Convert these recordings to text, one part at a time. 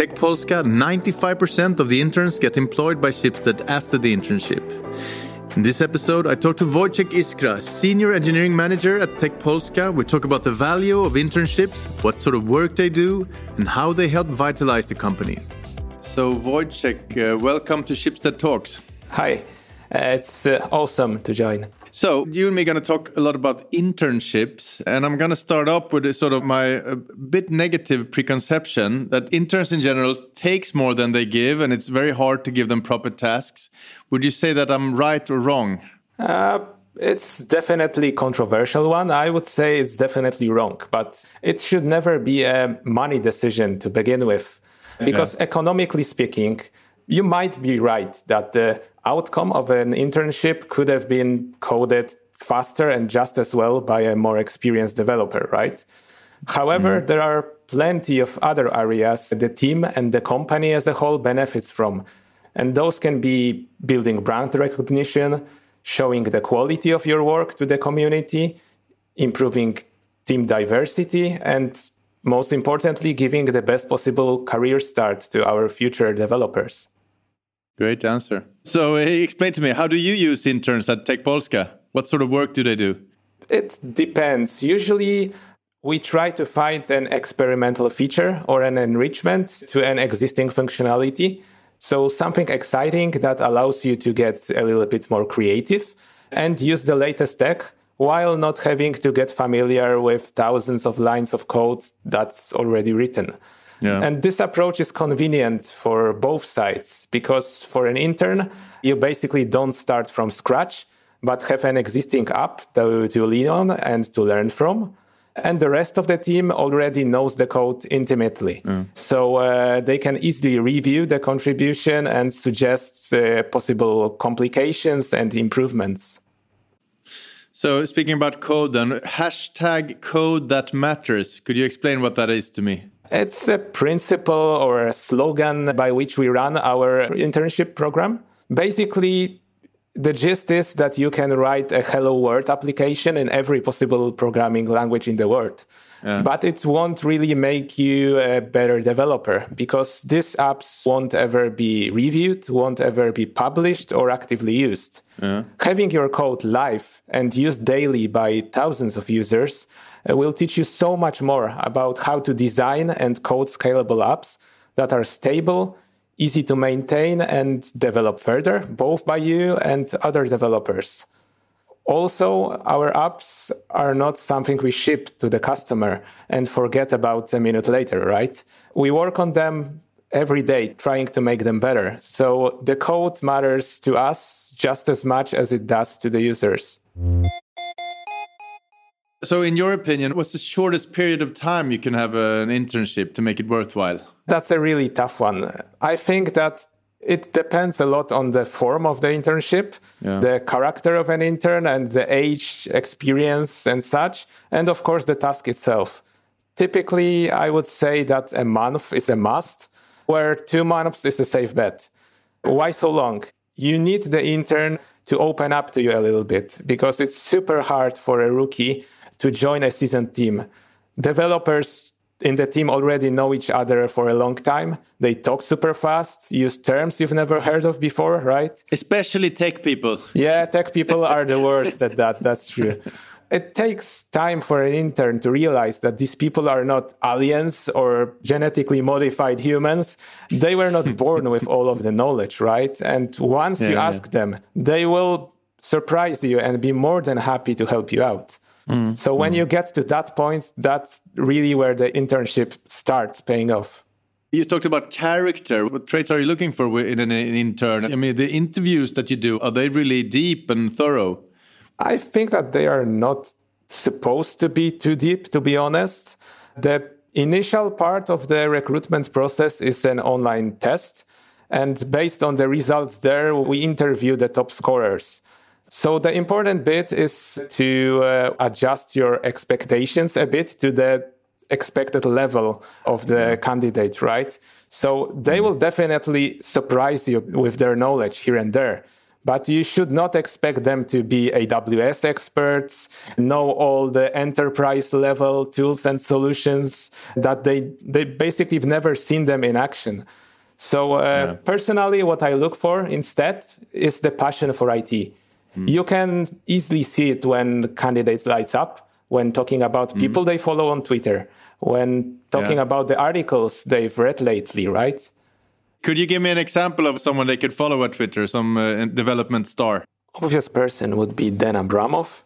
Tech Polska, 95% of the interns get employed by Schibsted after the internship. In this episode, I talk to Wojciech Iskra, Senior Engineering Manager at Tech Polska. We talk about the value of internships, what sort of work they do, and how they help vitalize the company. So, Wojciech, uh, welcome to Schibsted Talks. Hi, it's uh, awesome to join. So, you and me are going to talk a lot about internships, and I'm going to start up with a sort of my a bit negative preconception that interns in general takes more than they give, and it's very hard to give them proper tasks. Would you say that I'm right or wrong? Uh, it's definitely controversial one. I would say it's definitely wrong, but it should never be a money decision to begin with, because yeah. economically speaking, you might be right that the outcome of an internship could have been coded faster and just as well by a more experienced developer, right? However, mm. there are plenty of other areas the team and the company as a whole benefits from. And those can be building brand recognition, showing the quality of your work to the community, improving team diversity, and most importantly, giving the best possible career start to our future developers. Great answer. So, uh, explain to me, how do you use interns at Tech Polska? What sort of work do they do? It depends. Usually, we try to find an experimental feature or an enrichment to an existing functionality. So, something exciting that allows you to get a little bit more creative and use the latest tech while not having to get familiar with thousands of lines of code that's already written. Yeah. And this approach is convenient for both sides because for an intern, you basically don't start from scratch, but have an existing app to, to lean on and to learn from. And the rest of the team already knows the code intimately. Mm. So uh, they can easily review the contribution and suggest uh, possible complications and improvements. So, speaking about code, then, hashtag code that matters. Could you explain what that is to me? It's a principle or a slogan by which we run our internship program. Basically, the gist is that you can write a Hello World application in every possible programming language in the world. Yeah. But it won't really make you a better developer because these apps won't ever be reviewed, won't ever be published or actively used. Yeah. Having your code live and used daily by thousands of users uh, will teach you so much more about how to design and code scalable apps that are stable, easy to maintain and develop further, both by you and other developers. Also, our apps are not something we ship to the customer and forget about a minute later, right? We work on them every day trying to make them better. So the code matters to us just as much as it does to the users. So, in your opinion, what's the shortest period of time you can have an internship to make it worthwhile? That's a really tough one. I think that it depends a lot on the form of the internship, yeah. the character of an intern, and the age, experience, and such, and of course, the task itself. Typically, I would say that a month is a must, where two months is a safe bet. Why so long? You need the intern to open up to you a little bit because it's super hard for a rookie to join a seasoned team. Developers in the team already know each other for a long time. They talk super fast, use terms you've never heard of before, right? Especially tech people. Yeah, tech people are the worst at that. That's true. It takes time for an intern to realize that these people are not aliens or genetically modified humans. They were not born with all of the knowledge, right? And once yeah, you ask yeah. them, they will surprise you and be more than happy to help you out. Mm. So when mm. you get to that point, that's really where the internship starts paying off. You talked about character. What traits are you looking for in an, intern? I mean, the interviews that you do, are they really deep and thorough? I think that they are not supposed to be too deep, to be honest. The initial part of the recruitment process is an online test. And based on the results there, we interview the top scorers. So the important bit is to uh, adjust your expectations a bit to the expected level of the candidate, right? So they will definitely surprise you with their knowledge here and there. but you should not expect them to be AWS experts, know all the enterprise level tools and solutions that they, they basically have never seen them in action. So uh, yeah. personally, what I look for instead is the passion for IT. Mm. You can easily see it when candidates lights up, when talking about mm. people they follow on Twitter, when talking yeah. about the articles they've read lately, right? Could you give me an example of someone they could follow at Twitter, some uh, development star? Obvious person would be Dan Abramov,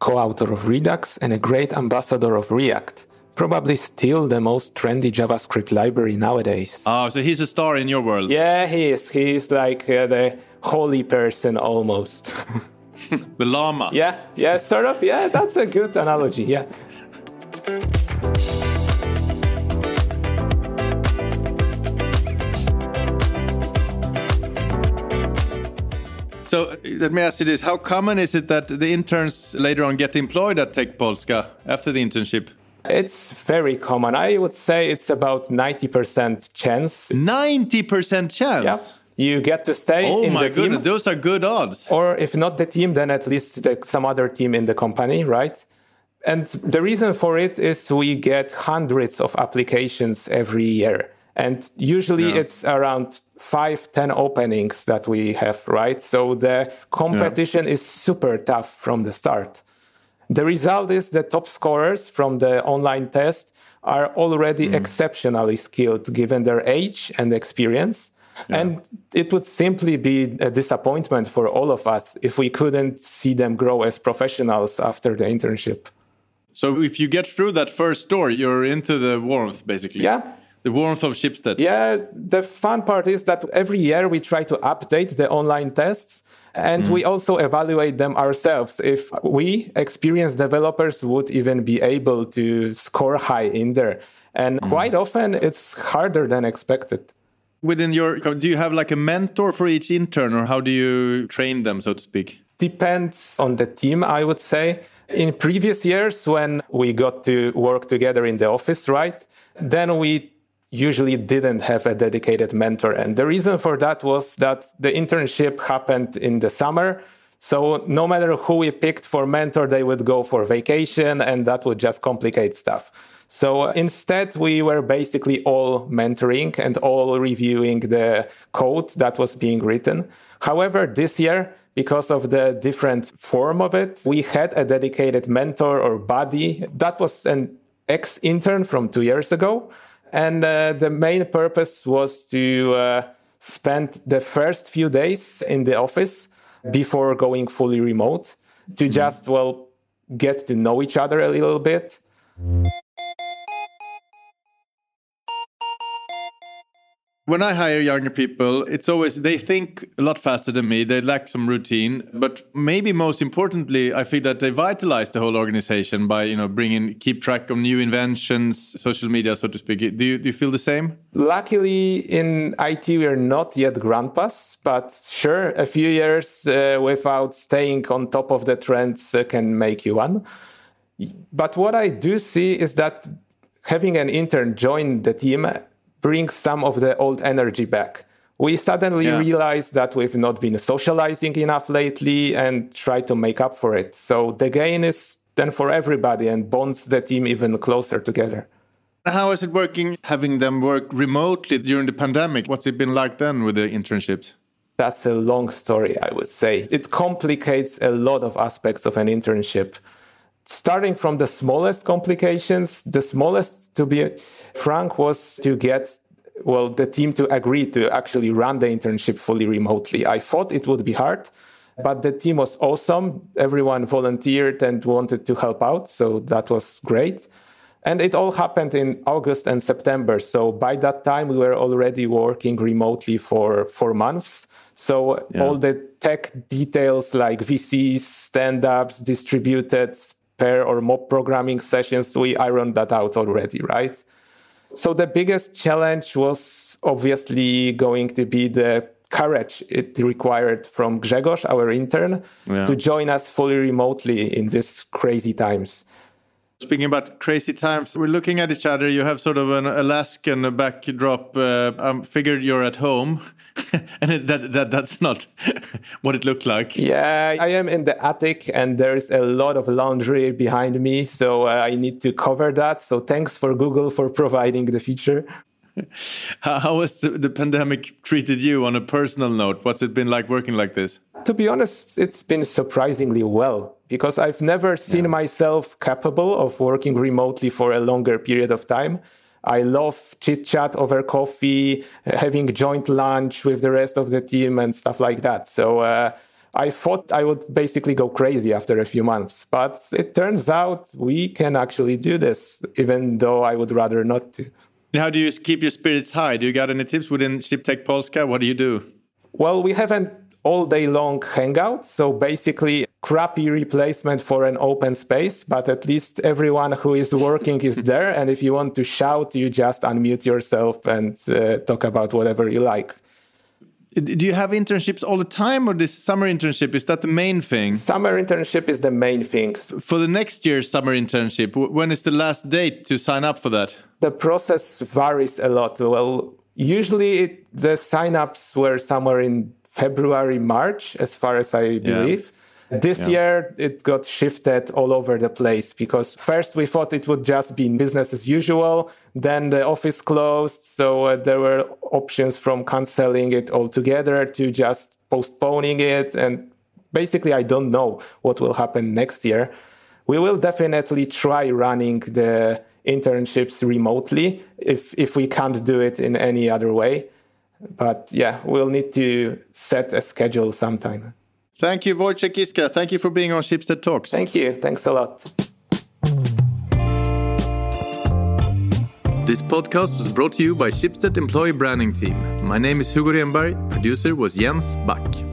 co-author of Redux and a great ambassador of React. Probably still the most trendy JavaScript library nowadays. Oh, so he's a star in your world? Yeah, he is. He's like uh, the holy person almost. the lama. Yeah, yeah, sort of. Yeah, that's a good analogy. Yeah. So uh, let me ask you this: How common is it that the interns later on get employed at Tech Polska after the internship? It's very common. I would say it's about ninety percent chance. Ninety percent chance. Yeah. You get to stay oh in my the team. goodness, those are good odds. Or if not the team, then at least the, some other team in the company, right? And the reason for it is we get hundreds of applications every year. And usually yeah. it's around five, 10 openings that we have, right? So the competition yeah. is super tough from the start. The result is the top scorers from the online test are already mm. exceptionally skilled given their age and experience. Yeah. And it would simply be a disappointment for all of us if we couldn't see them grow as professionals after the internship. So if you get through that first door, you're into the warmth, basically. Yeah, the warmth of Schibsted. Yeah, the fun part is that every year we try to update the online tests and mm. we also evaluate them ourselves if we experienced developers would even be able to score high in there. And mm. quite often it's harder than expected. Within your, do you have like a mentor for each intern or how do you train them, so to speak? Depends on the team, I would say. In previous years, when we got to work together in the office, right? Then we usually didn't have a dedicated mentor. And the reason for that was that the internship happened in the summer. So no matter who we picked for mentor, they would go for vacation and that would just complicate stuff. So instead, we were basically all mentoring and all reviewing the code that was being written. However, this year, because of the different form of it, we had a dedicated mentor or buddy. That was an ex intern from two years ago and uh, the main purpose was to uh, spend the first few days in the office before going fully remote to mm-hmm. just, well, get to know each other a little bit. When I hire younger people, it's always they think a lot faster than me. They lack some routine, but maybe most importantly, I feel that they vitalize the whole organization by you know bringing keep track of new inventions, social media, so to speak. Do you do you feel the same? Luckily, in IT, we are not yet grandpas, but sure, a few years uh, without staying on top of the trends uh, can make you one. But what I do see is that having an intern join the team bring some of the old energy back. We suddenly yeah. realized that we've not been socializing enough lately and try to make up for it. So the gain is then for everybody and bonds the team even closer together. How is it working having them work remotely during the pandemic? What's it been like then with the internships? That's a long story, I would say. It complicates a lot of aspects of an internship starting from the smallest complications, the smallest, to be frank, was to get well the team to agree to actually run the internship fully remotely. I thought it would be hard, but the team was awesome. Everyone volunteered and wanted to help out, so that was great. And it all happened in August and September. So by that time, we were already working remotely for four months. So yeah. all the tech details like VCs, stand ups, distributed pair or mob programming sessions, we ironed that out already, right? So the biggest challenge was obviously going to be the courage it required from Grzegorz, our intern, yeah. to join us fully remotely in these crazy times. Speaking about crazy times, we're looking at each other. You have sort of an Alaskan backdrop. Uh, I figured you're at home, and that, that that's not what it looked like. Yeah, I am in the attic, and there's a lot of laundry behind me, so uh, I need to cover that. So thanks for Google for providing the feature. How, how has the, the pandemic treated you on a personal note? What's it been like working like this? To be honest, it's been surprisingly well because I've never seen yeah. myself capable of working remotely for a longer period of time. I love chit chat over coffee, having joint lunch with the rest of the team and stuff like that. So uh, I thought I would basically go crazy after a few months, but it turns out we can actually do this, even though I would rather not to. How do you keep your spirits high? Do you got any tips within ShipTech Polska? What do you do? Well, we haven't all day long hangout. So basically, crappy replacement for an open space, but at least everyone who is working is there. And if you want to shout, you just unmute yourself and uh, talk about whatever you like. Do you have internships all the time, or this summer internship is that the main thing? Summer internship is the main thing. For the next year's summer internship, when is the last date to sign up for that? The process varies a lot. Well, usually it, the signups were somewhere in February, March, as far as I believe. Yeah. This yeah. year, it got shifted all over the place because first we thought it would just be business as usual. Then the office closed. So uh, there were options from canceling it altogether to just postponing it. And basically, I don't know what will happen next year. We will definitely try running the internships remotely if, if we can't do it in any other way. But yeah, we'll need to set a schedule sometime. Thank you, Wojciech Iskra. Thank you for being on Schibsted Talks. Thank you. Thanks a lot. This podcast was brought to you by Schibsted Employee Branding Team. My name is Hugo Renberg. Producer was Jens Back.